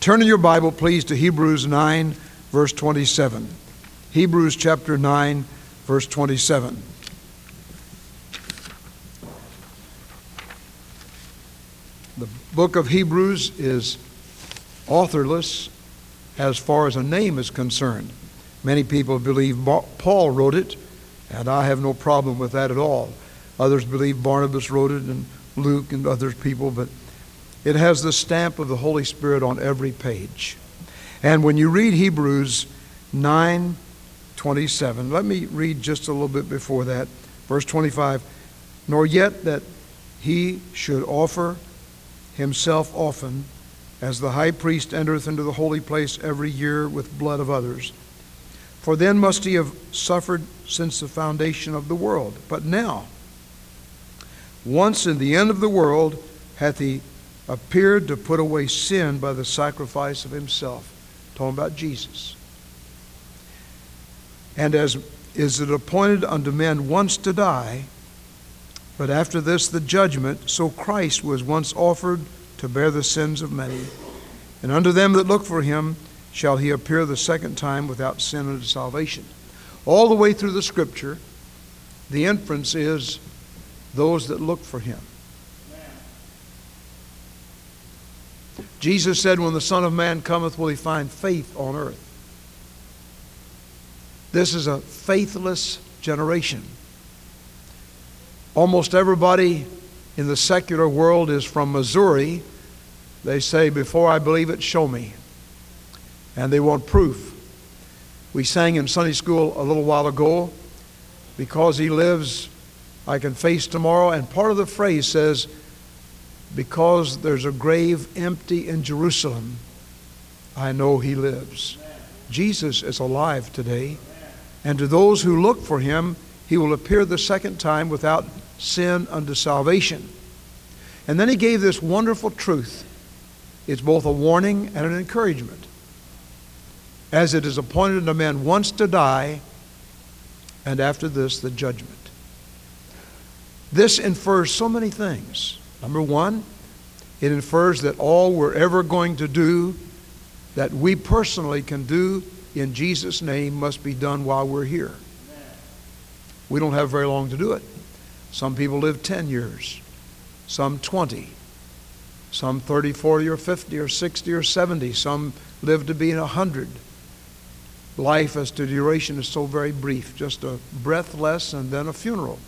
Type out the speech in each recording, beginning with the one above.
Turn in your Bible, please, to Hebrews 9, verse 27. Hebrews chapter 9, verse 27. The book of Hebrews is authorless as far as a name is concerned. Many people believe Paul wrote it, and I have no problem with that at all. Others believe Barnabas wrote it, and Luke and other people, but it has the stamp of the Holy Spirit on every page. And when you read Hebrews 9 27, let me read just a little bit before that. Verse 25 Nor yet that he should offer himself often, as the high priest entereth into the holy place every year with blood of others. For then must he have suffered since the foundation of the world. But now, once in the end of the world, hath he appeared to put away sin by the sacrifice of himself. Talking about Jesus. And as is it appointed unto men once to die, but after this the judgment, so Christ was once offered to bear the sins of many. And unto them that look for him shall he appear the second time without sin unto salvation. All the way through the scripture, the inference is those that look for him. Jesus said, When the Son of Man cometh, will he find faith on earth? This is a faithless generation. Almost everybody in the secular world is from Missouri. They say, Before I believe it, show me. And they want proof. We sang in Sunday school a little while ago, Because he lives, I can face tomorrow. And part of the phrase says, because there's a grave empty in Jerusalem, I know he lives. Jesus is alive today. And to those who look for him, he will appear the second time without sin unto salvation. And then he gave this wonderful truth. It's both a warning and an encouragement. As it is appointed unto men once to die, and after this, the judgment. This infers so many things. Number one, it infers that all we're ever going to do that we personally can do in Jesus' name must be done while we're here. We don't have very long to do it. Some people live 10 years, some 20, some 30, 40, or 50, or 60, or 70. Some live to be 100. Life as to duration is so very brief, just a breath less and then a funeral.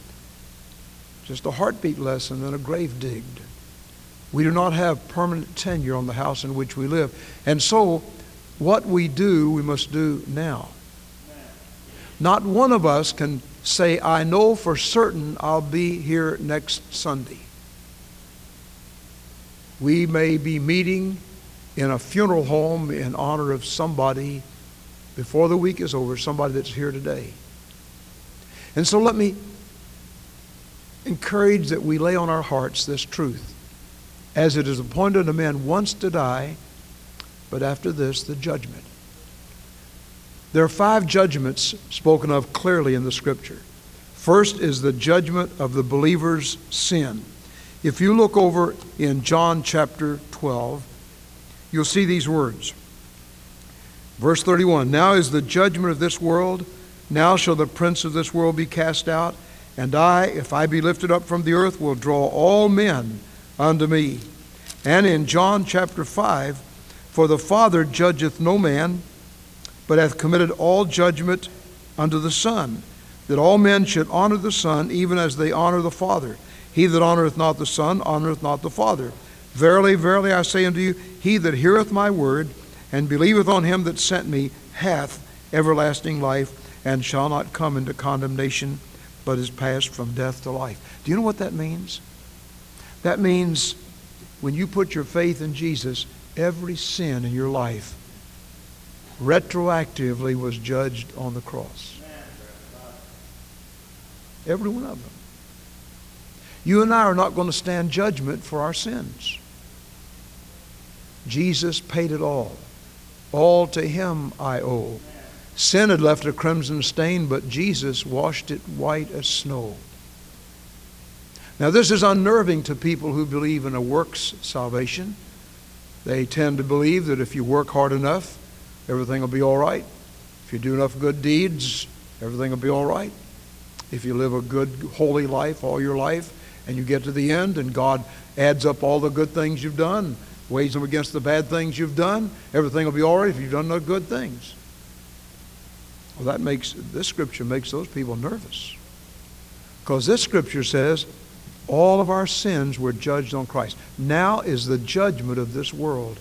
Just a heartbeat less and a grave digged. We do not have permanent tenure on the house in which we live. And so, what we do, we must do now. Not one of us can say, I know for certain I'll be here next Sunday. We may be meeting in a funeral home in honor of somebody before the week is over, somebody that's here today. And so let me encourage that we lay on our hearts this truth. As it is appointed unto men once to die, but after this, the judgment. There are five judgments spoken of clearly in the scripture. First is the judgment of the believer's sin. If you look over in John chapter 12, you'll see these words. Verse 31 Now is the judgment of this world. Now shall the prince of this world be cast out. And I, if I be lifted up from the earth, will draw all men unto me. And in John chapter 5, for the Father judgeth no man, but hath committed all judgment unto the Son, that all men should honor the Son, even as they honor the Father. He that honoreth not the Son honoreth not the Father. Verily, verily, I say unto you, he that heareth my word, and believeth on him that sent me, hath everlasting life, and shall not come into condemnation but is passed from death to life. Do you know what that means? That means when you put your faith in Jesus, every sin in your life retroactively was judged on the cross. Every one of them. You and I are not going to stand judgment for our sins. Jesus paid it all. All to him I owe. Sin had left a crimson stain, but Jesus washed it white as snow. Now, this is unnerving to people who believe in a works salvation. They tend to believe that if you work hard enough, everything will be all right. If you do enough good deeds, everything will be all right. If you live a good, holy life all your life, and you get to the end, and God adds up all the good things you've done, weighs them against the bad things you've done, everything will be all right if you've done the good things. Well, that makes, this scripture makes those people nervous. Because this scripture says, all of our sins were judged on Christ. Now is the judgment of this world.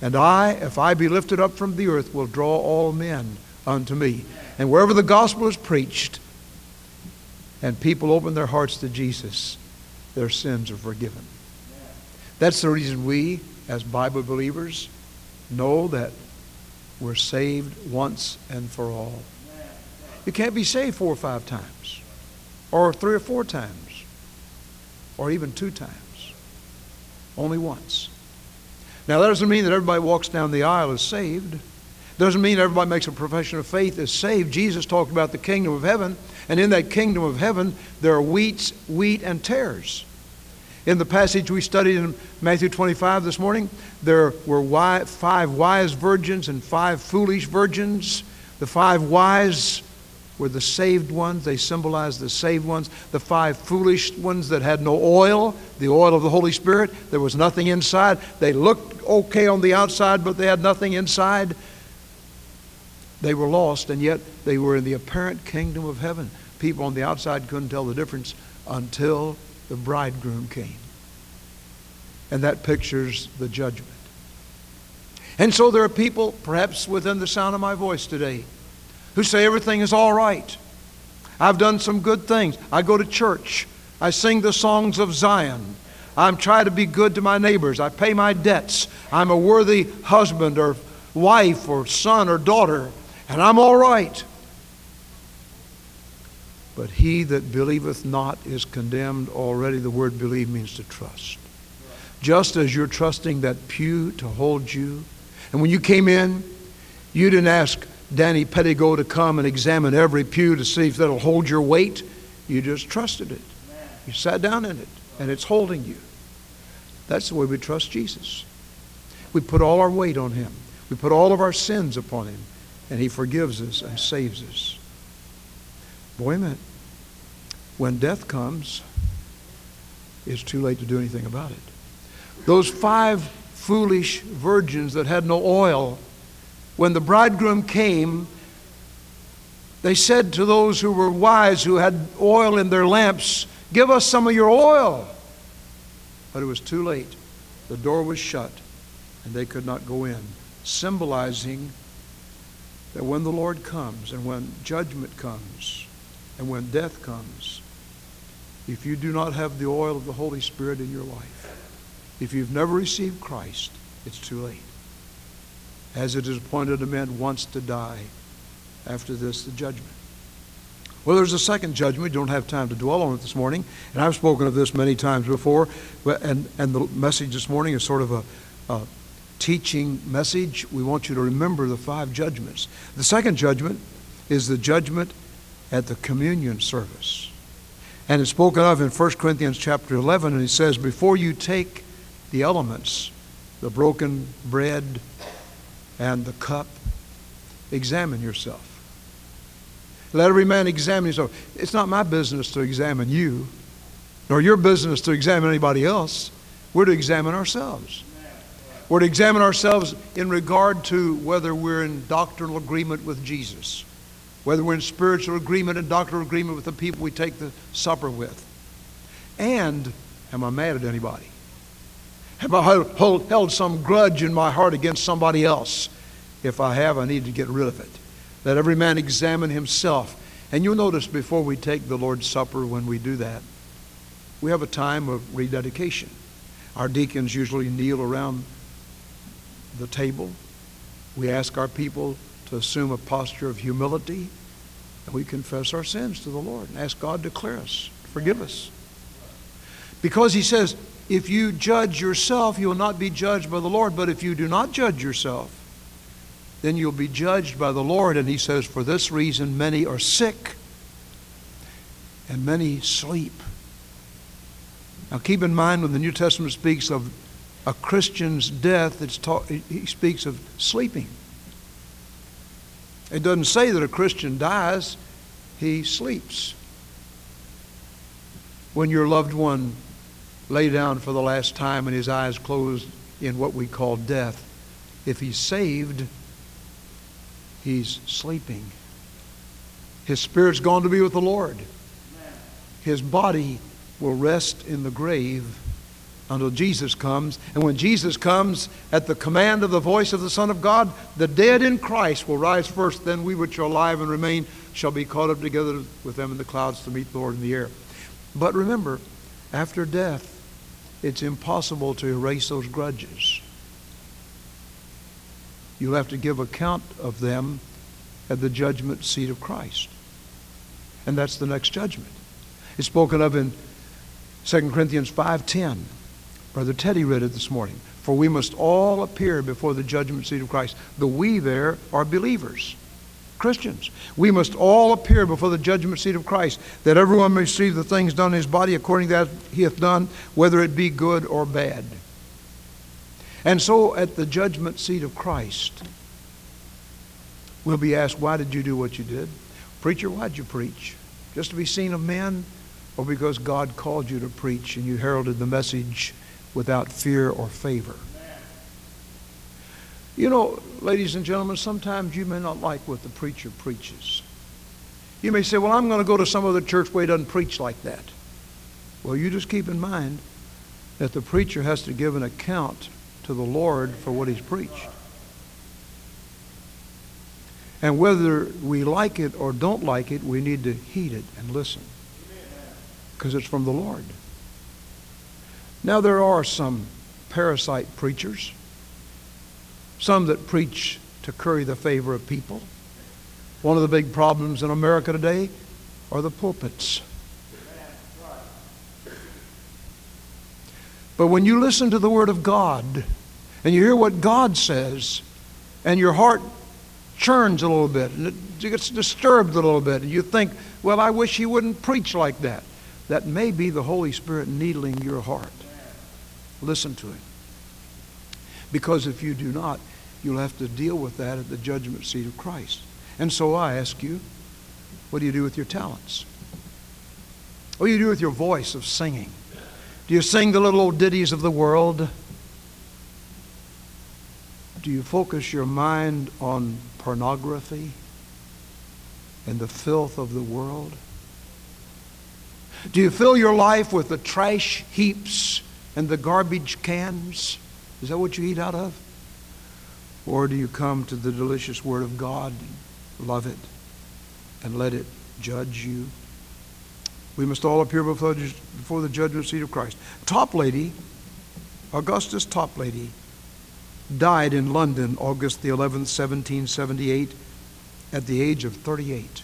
And I, if I be lifted up from the earth, will draw all men unto me. And wherever the gospel is preached and people open their hearts to Jesus, their sins are forgiven. That's the reason we, as Bible believers, know that we're saved once and for all. You can't be saved four or five times, or three or four times, or even two times. Only once. Now, that doesn't mean that everybody walks down the aisle is saved. Doesn't mean everybody makes a profession of faith is saved. Jesus talked about the kingdom of heaven, and in that kingdom of heaven, there are wheats, wheat, and tares. In the passage we studied in Matthew 25 this morning, there were five wise virgins and five foolish virgins. The five wise were the saved ones. They symbolized the saved ones. The five foolish ones that had no oil, the oil of the Holy Spirit. There was nothing inside. They looked okay on the outside, but they had nothing inside. They were lost, and yet they were in the apparent kingdom of heaven. People on the outside couldn't tell the difference until the bridegroom came. And that pictures the judgment. And so there are people, perhaps within the sound of my voice today, who say everything is all right. I've done some good things. I go to church. I sing the songs of Zion. I'm trying to be good to my neighbors. I pay my debts. I'm a worthy husband or wife or son or daughter, and I'm all right. But he that believeth not is condemned already. The word believe means to trust. Just as you're trusting that pew to hold you. And when you came in, you didn't ask Danny Pettigo to come and examine every pew to see if that'll hold your weight. You just trusted it. You sat down in it, and it's holding you. That's the way we trust Jesus. We put all our weight on Him, we put all of our sins upon Him, and He forgives us and saves us. Boy, man, when death comes, it's too late to do anything about it. Those five foolish virgins that had no oil, when the bridegroom came, they said to those who were wise, who had oil in their lamps, Give us some of your oil. But it was too late. The door was shut, and they could not go in, symbolizing that when the Lord comes and when judgment comes, and when death comes, if you do not have the oil of the Holy Spirit in your life, if you've never received Christ, it's too late. As it is appointed a man once to die, after this, the judgment. Well, there's a second judgment. We don't have time to dwell on it this morning. And I've spoken of this many times before. And, and the message this morning is sort of a, a teaching message. We want you to remember the five judgments. The second judgment is the judgment at the communion service. And it's spoken of in 1 Corinthians chapter 11, and he says, Before you take the elements, the broken bread and the cup, examine yourself. Let every man examine himself. It's not my business to examine you, nor your business to examine anybody else. We're to examine ourselves. We're to examine ourselves in regard to whether we're in doctrinal agreement with Jesus whether we're in spiritual agreement and doctrinal agreement with the people we take the supper with. And am I mad at anybody? Have I held some grudge in my heart against somebody else? If I have, I need to get rid of it. Let every man examine himself. And you'll notice before we take the Lord's Supper, when we do that, we have a time of rededication. Our deacons usually kneel around the table. We ask our people to assume a posture of humility, and we confess our sins to the Lord and ask God to clear us, forgive us. Because He says, if you judge yourself, you will not be judged by the Lord. But if you do not judge yourself, then you'll be judged by the Lord. And He says, for this reason, many are sick and many sleep. Now, keep in mind when the New Testament speaks of a Christian's death, it's ta- he speaks of sleeping. It doesn't say that a Christian dies, he sleeps. When your loved one lay down for the last time and his eyes closed in what we call death, if he's saved, he's sleeping. His spirit's gone to be with the Lord. His body will rest in the grave until Jesus comes. And when Jesus comes, at the command of the voice of the Son of God, the dead in Christ will rise first. Then we which are alive and remain shall be caught up together with them in the clouds to meet the Lord in the air. But remember, after death, it's impossible to erase those grudges. You'll have to give account of them at the judgment seat of Christ. And that's the next judgment. It's spoken of in 2 Corinthians 5:10. Brother Teddy read it this morning. For we must all appear before the judgment seat of Christ. The we there are believers, Christians. We must all appear before the judgment seat of Christ, that everyone may receive the things done in his body according to that he hath done, whether it be good or bad. And so at the judgment seat of Christ, we'll be asked, Why did you do what you did? Preacher, why did you preach? Just to be seen of men? Or because God called you to preach and you heralded the message without fear or favor. You know, ladies and gentlemen, sometimes you may not like what the preacher preaches. You may say, well, I'm going to go to some other church where he doesn't preach like that. Well, you just keep in mind that the preacher has to give an account to the Lord for what he's preached. And whether we like it or don't like it, we need to heed it and listen. Because it's from the Lord. Now, there are some parasite preachers, some that preach to curry the favor of people. One of the big problems in America today are the pulpits. But when you listen to the Word of God and you hear what God says, and your heart churns a little bit, and it gets disturbed a little bit, and you think, well, I wish he wouldn't preach like that. That may be the Holy Spirit needling your heart. Listen to him. Because if you do not, you'll have to deal with that at the judgment seat of Christ. And so I ask you, what do you do with your talents? What do you do with your voice of singing? Do you sing the little old ditties of the world? Do you focus your mind on pornography and the filth of the world? Do you fill your life with the trash heaps and the garbage cans? Is that what you eat out of? Or do you come to the delicious Word of God love it and let it judge you? We must all appear before, the judgment seat of Christ. Toplady, Augustus Toplady, died in London August the 11th, 1778, at the age of 38.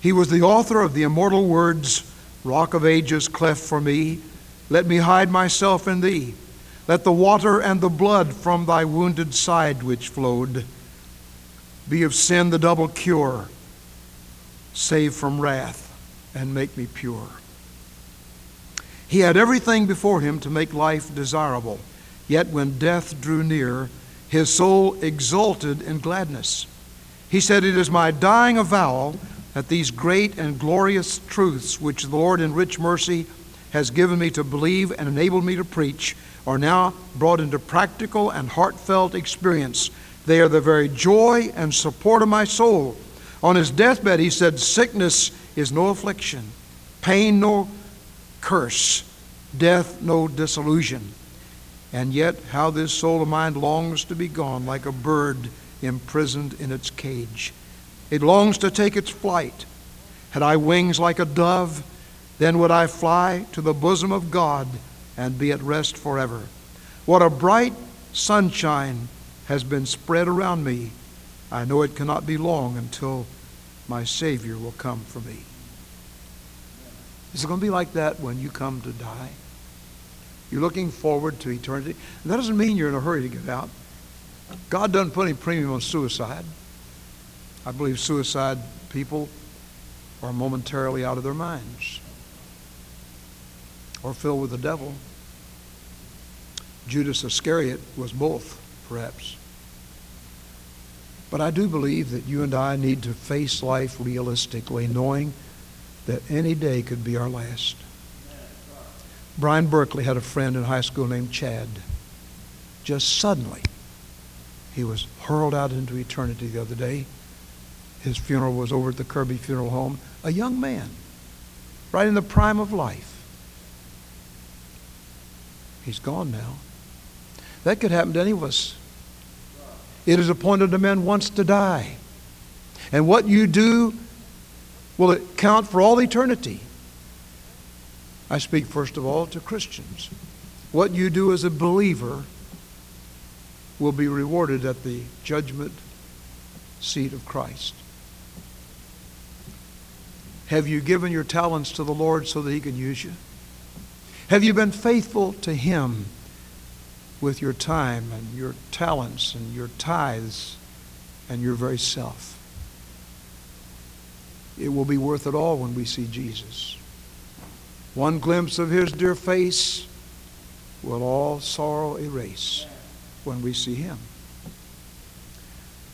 He was the author of the immortal words, Rock of Ages, cleft for me, let me hide myself in thee. Let the water and the blood from thy wounded side which flowed be of sin the double cure, save from wrath, and make me pure. He had everything before him to make life desirable, yet when death drew near, his soul exulted in gladness. He said, It is my dying avowal that these great and glorious truths which the Lord in rich mercy has given me to believe and enabled me to preach are now brought into practical and heartfelt experience. They are the very joy and support of my soul. On his deathbed, he said, Sickness is no affliction, pain no curse, death no disillusion. And yet, how this soul of mine longs to be gone like a bird imprisoned in its cage. It longs to take its flight. Had I wings like a dove, then would I fly to the bosom of God and be at rest forever. What a bright sunshine has been spread around me. I know it cannot be long until my Savior will come for me. Is it going to be like that when you come to die? You're looking forward to eternity. And that doesn't mean you're in a hurry to get out. God doesn't put any premium on suicide. I believe suicide people are momentarily out of their minds or filled with the devil. Judas Iscariot was both, perhaps. But I do believe that you and I need to face life realistically, knowing that any day could be our last. Brian Berkeley had a friend in high school named Chad. Just suddenly, he was hurled out into eternity the other day. His funeral was over at the Kirby Funeral Home. A young man, right in the prime of life. He's gone now. That could happen to any of us. It is appointed a man once to die. And what you do will count for all eternity. I speak first of all to Christians. What you do as a believer will be rewarded at the judgment seat of Christ. Have you given your talents to the Lord so that He can use you? Have you been faithful to Him with your time and your talents and your tithes and your very self? It will be worth it all when we see Jesus. One glimpse of His dear face will all sorrow erase when we see Him.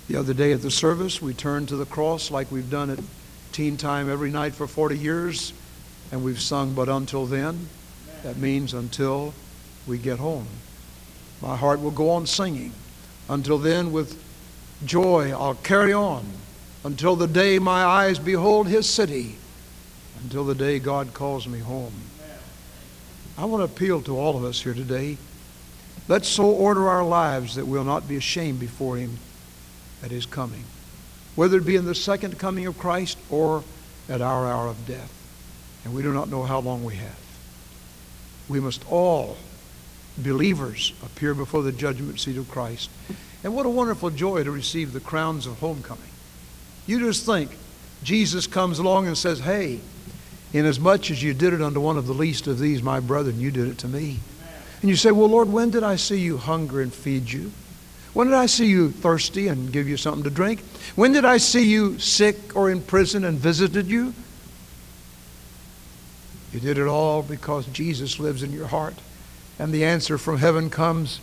The other day at the service, we turned to the cross like we've done at teen time every night for 40 years, and we've sung, But Until Then. That means until we get home. My heart will go on singing. Until then, with joy, I'll carry on until the day my eyes behold his city, until the day God calls me home. I want to appeal to all of us here today. Let's so order our lives that we'll not be ashamed before him at his coming, whether it be in the second coming of Christ or at our hour of death. And we do not know how long we have. We must all, believers, appear before the judgment seat of Christ. And what a wonderful joy to receive the crowns of homecoming. You just think Jesus comes along and says, Hey, inasmuch as you did it unto one of the least of these, my brethren, you did it to me. And you say, Well, Lord, when did I see you hunger and feed you? When did I see you thirsty and give you something to drink? When did I see you sick or in prison and visited you? You did it all because Jesus lives in your heart. And the answer from heaven comes,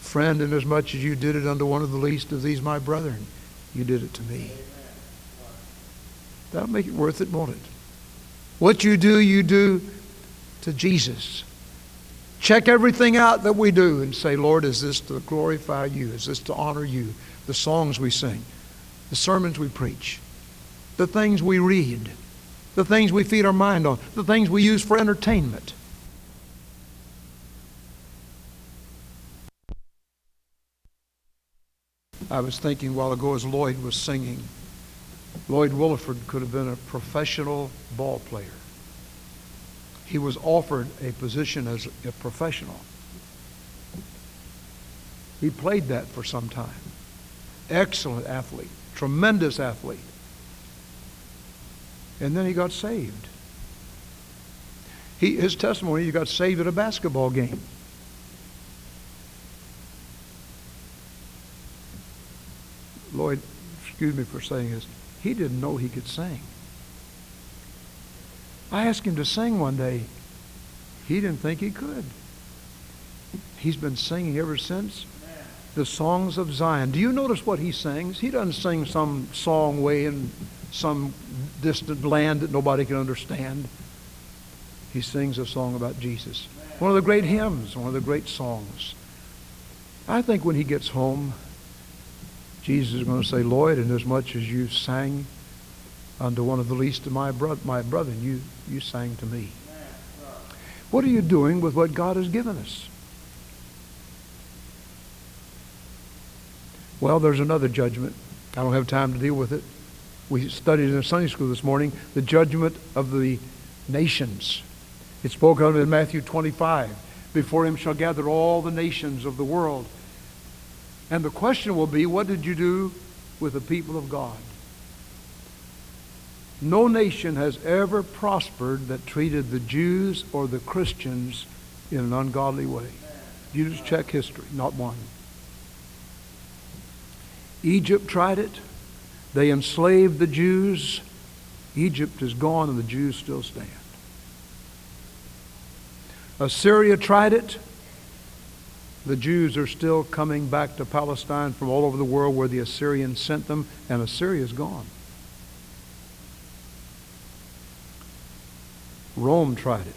Friend, inasmuch as you did it unto one of the least of these, my brethren, you did it to me. That'll make it worth it, won't it? What you do, you do to Jesus. Check everything out that we do and say, Lord, is this to glorify you? Is this to honor you? The songs we sing, the sermons we preach, the things we read, the things we feed our mind on, the things we use for entertainment. I was thinking a while ago as Lloyd was singing Lloyd Williford could have been a professional ball player. He was offered a position as a professional. He played that for some time. Excellent athlete, tremendous athlete. And then he got saved. He, his testimony, he got saved at a basketball game. Lloyd, excuse me for saying this, he didn't know he could sing. I asked him to sing one day. He didn't think he could. He's been singing ever since. The songs of Zion. Do you notice what he sings? He doesn't sing some song way in some distant land that nobody can understand. He sings a song about Jesus. One of the great hymns, one of the great songs. I think when he gets home, Jesus is going to say, Lloyd, inasmuch as you sang unto one of the least of my, bro- my brethren, you, you sang to me. What are you doing with what God has given us? Well, there's another judgment. I don't have time to deal with it. We studied in Sunday school this morning the judgment of the nations. It's spoken of in Matthew 25. Before him shall gather all the nations of the world. And the question will be, what did you do with the people of God? No nation has ever prospered that treated the Jews or the Christians in an ungodly way. You just check history, not one. Egypt tried it. They enslaved the Jews. Egypt is gone and the Jews still stand. Assyria tried it. The Jews are still coming back to Palestine from all over the world where the Assyrians sent them, and Assyria is gone. Rome tried it.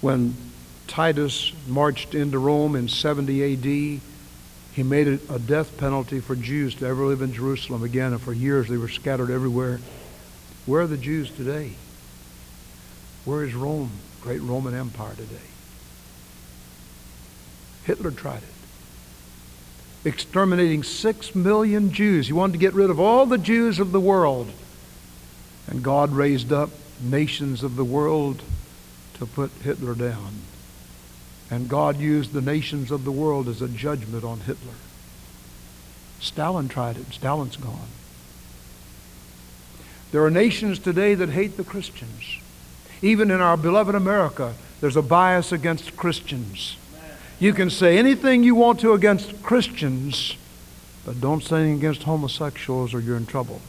When Titus marched into Rome in 70 AD, he made it a death penalty for Jews to ever live in Jerusalem again, and for years they were scattered everywhere. Where are the Jews today? Where is Rome, great Roman Empire today? Hitler tried it. Exterminating six million Jews. He wanted to get rid of all the Jews of the world. And God raised up nations of the world to put Hitler down. And God used the nations of the world as a judgment on Hitler. Stalin tried it. Stalin's gone. There are nations today that hate the Christians. Even in our beloved America, there's a bias against Christians. You can say anything you want to against Christians, but don't say anything against homosexuals or you're in trouble.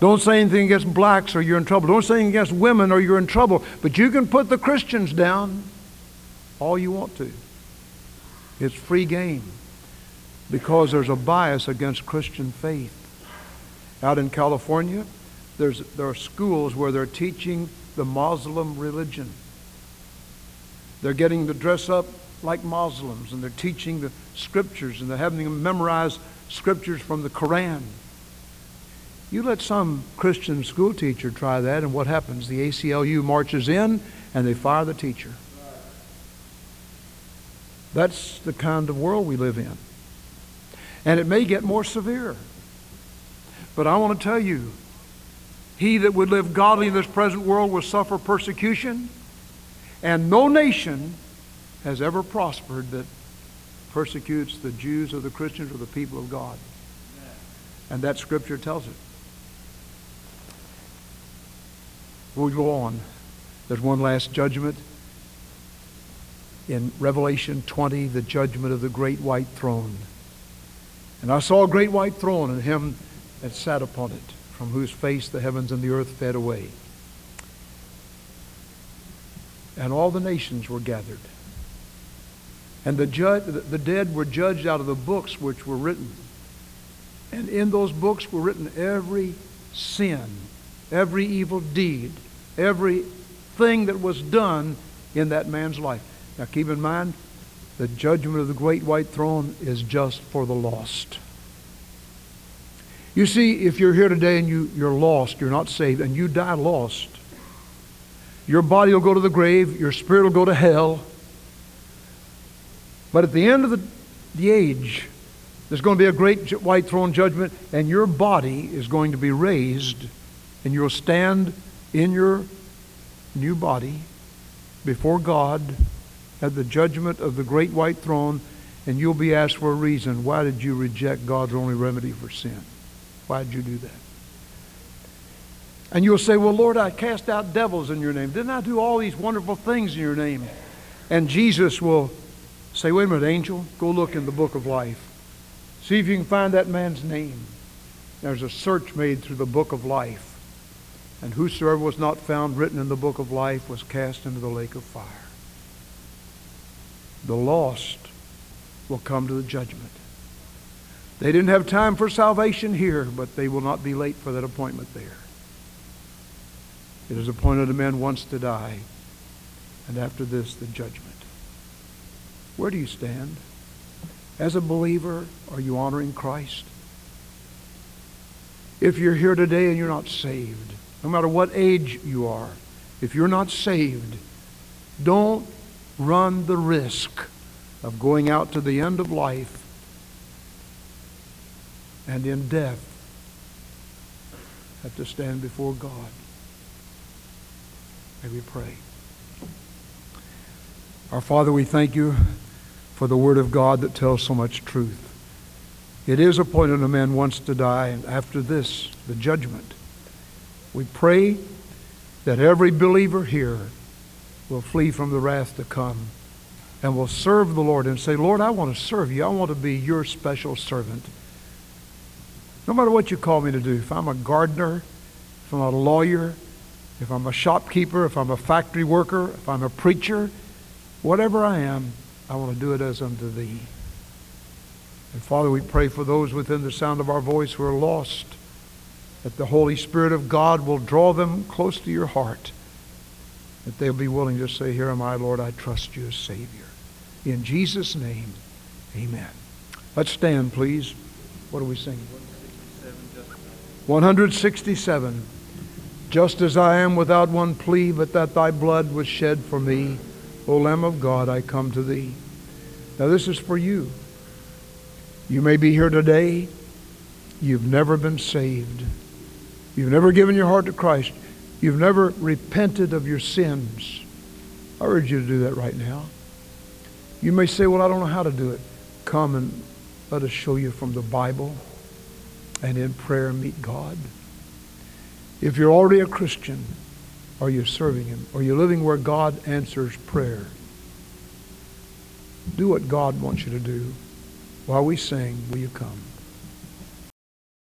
Don't say anything against blacks or you're in trouble. Don't say anything against women or you're in trouble. But you can put the Christians down all you want to. It's free game because there's a bias against Christian faith. Out in California, there's, there are schools where they're teaching the Muslim religion. They're getting to dress up like Muslims and they're teaching the scriptures and they're having them memorize scriptures from the Koran. You let some Christian school teacher try that, and what happens? The ACLU marches in and they fire the teacher. That's the kind of world we live in. And it may get more severe. But I want to tell you he that would live godly in this present world will suffer persecution, and no nation has ever prospered that persecutes the Jews or the Christians or the people of God. And that scripture tells it. We'll go on. There's one last judgment. In Revelation 20, the judgment of the great white throne. And I saw a great white throne and him that sat upon it, from whose face the heavens and the earth fed away. And all the nations were gathered. And the, ju- the dead were judged out of the books which were written. And in those books were written every sin, every evil deed, everything that was done in that man's life. Now keep in mind, the judgment of the great white throne is just for the lost. You see, if you're here today and you, you're lost, you're not saved, and you die lost, your body will go to the grave, your spirit will go to hell. But at the end of the, the age, there's going to be a great white throne judgment, and your body is going to be raised, and you'll stand in your new body before God at the judgment of the great white throne, and you'll be asked for a reason. Why did you reject God's only remedy for sin? Why did you do that? And you'll say, Well, Lord, I cast out devils in your name. Didn't I do all these wonderful things in your name? And Jesus will say, Wait a minute, angel, go look in the book of life. See if you can find that man's name. There's a search made through the book of life. And whosoever was not found written in the book of life was cast into the lake of fire. The lost will come to the judgment. They didn't have time for salvation here, but they will not be late for that appointment there. It is appointed a man once to die, and after this, the judgment. Where do you stand? As a believer, are you honoring Christ? If you're here today and you're not saved, no matter what age you are, if you're not saved, don't run the risk of going out to the end of life and in death have to stand before God. May we pray. Our Father, we thank you for the Word of God that tells so much truth. It is appointed a man once to die, and after this, the judgment. We pray that every believer here will flee from the wrath to come and will serve the Lord and say, Lord, I want to serve you. I want to be your special servant. No matter what you call me to do, if I'm a gardener, if I'm a lawyer, if I'm a shopkeeper, if I'm a factory worker, if I'm a preacher, Whatever I am, I want to do it as unto thee. And Father, we pray for those within the sound of our voice who are lost, that the Holy Spirit of God will draw them close to your heart, that they'll be willing to say, Here am I, Lord, I trust you as Savior. In Jesus' name, amen. Let's stand, please. What are we singing? 167. Just as I am without one plea, but that thy blood was shed for me, O Lamb of God, I come to thee. Now, this is for you. You may be here today. You've never been saved. You've never given your heart to Christ. You've never repented of your sins. I urge you to do that right now. You may say, Well, I don't know how to do it. Come and let us show you from the Bible and in prayer meet God. If you're already a Christian, are you serving Him? Are you living where God answers prayer? Do what God wants you to do. While we sing, will you come?